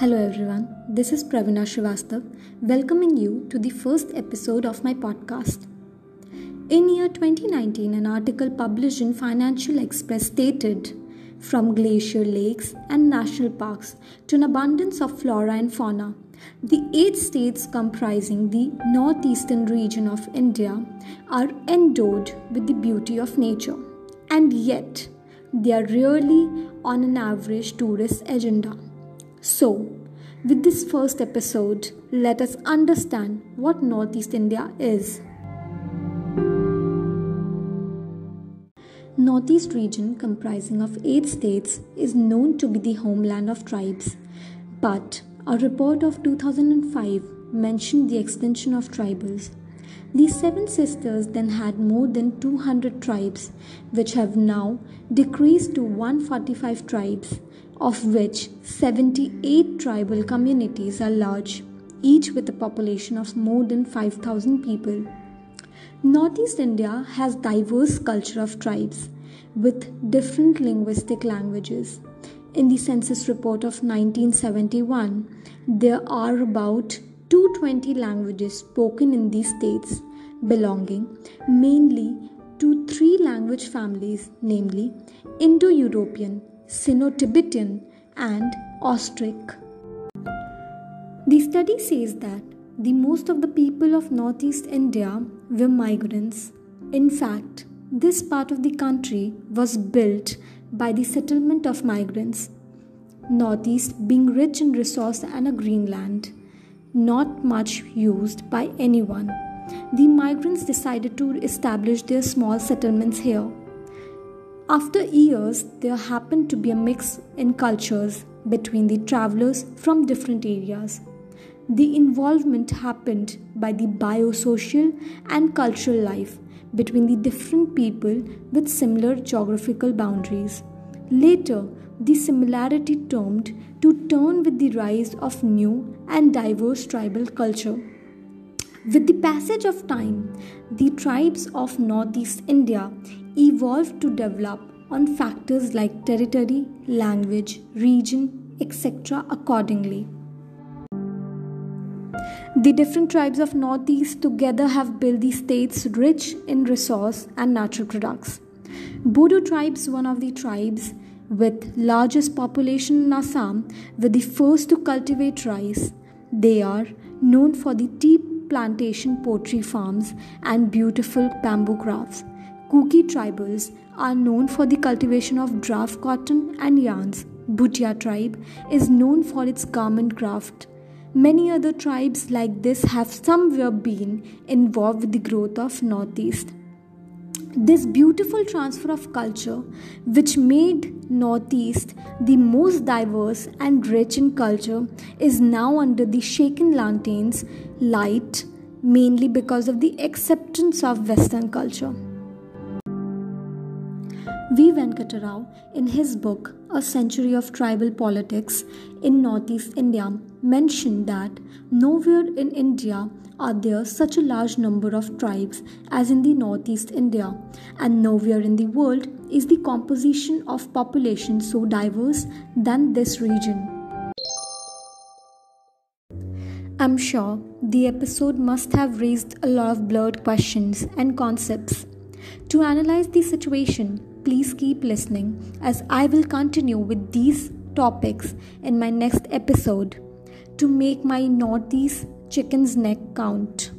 Hello everyone, this is Pravina Srivastav welcoming you to the first episode of my podcast. In year 2019, an article published in Financial Express stated from glacier lakes and national parks to an abundance of flora and fauna, the eight states comprising the northeastern region of India are endowed with the beauty of nature, and yet they are rarely on an average tourist agenda. So, with this first episode, let us understand what Northeast India is. Northeast region comprising of 8 states is known to be the homeland of tribes, but a report of 2005 mentioned the extension of tribals. These seven sisters then had more than 200 tribes, which have now decreased to 145 tribes of which 78 tribal communities are large, each with a population of more than 5000 people. Northeast India has diverse culture of tribes with different linguistic languages. In the census report of 1971, there are about 220 languages spoken in these states, belonging mainly to three language families, namely Indo European, Sino Tibetan, and Austric. The study says that the most of the people of Northeast India were migrants. In fact, this part of the country was built by the settlement of migrants. Northeast being rich in resource and a green land, not much used by anyone. The migrants decided to establish their small settlements here. After years, there happened to be a mix in cultures between the travelers from different areas. The involvement happened by the biosocial and cultural life between the different people with similar geographical boundaries. Later, the similarity termed to turn with the rise of new and diverse tribal culture. With the passage of time, the tribes of Northeast India evolved to develop on factors like territory, language, region, etc. accordingly. The different tribes of Northeast together have built the states rich in resource and natural products. Bodo tribes, one of the tribes with largest population in Assam, were the first to cultivate rice. They are known for the tea plantation pottery farms and beautiful bamboo crafts. Kuki tribals are known for the cultivation of draft cotton and yarns. Bhutia tribe is known for its garment craft. Many other tribes like this have somewhere been involved with the growth of Northeast. This beautiful transfer of culture, which made Northeast the most diverse and rich in culture, is now under the shaken lanterns light mainly because of the acceptance of Western culture. V. Venkatarao, in his book A Century of Tribal Politics in Northeast India, mentioned that nowhere in India are there such a large number of tribes as in the Northeast India, and nowhere in the world is the composition of population so diverse than this region. I'm sure the episode must have raised a lot of blurred questions and concepts. To analyze the situation, please keep listening as I will continue with these topics in my next episode to make my Northeast chicken's neck count.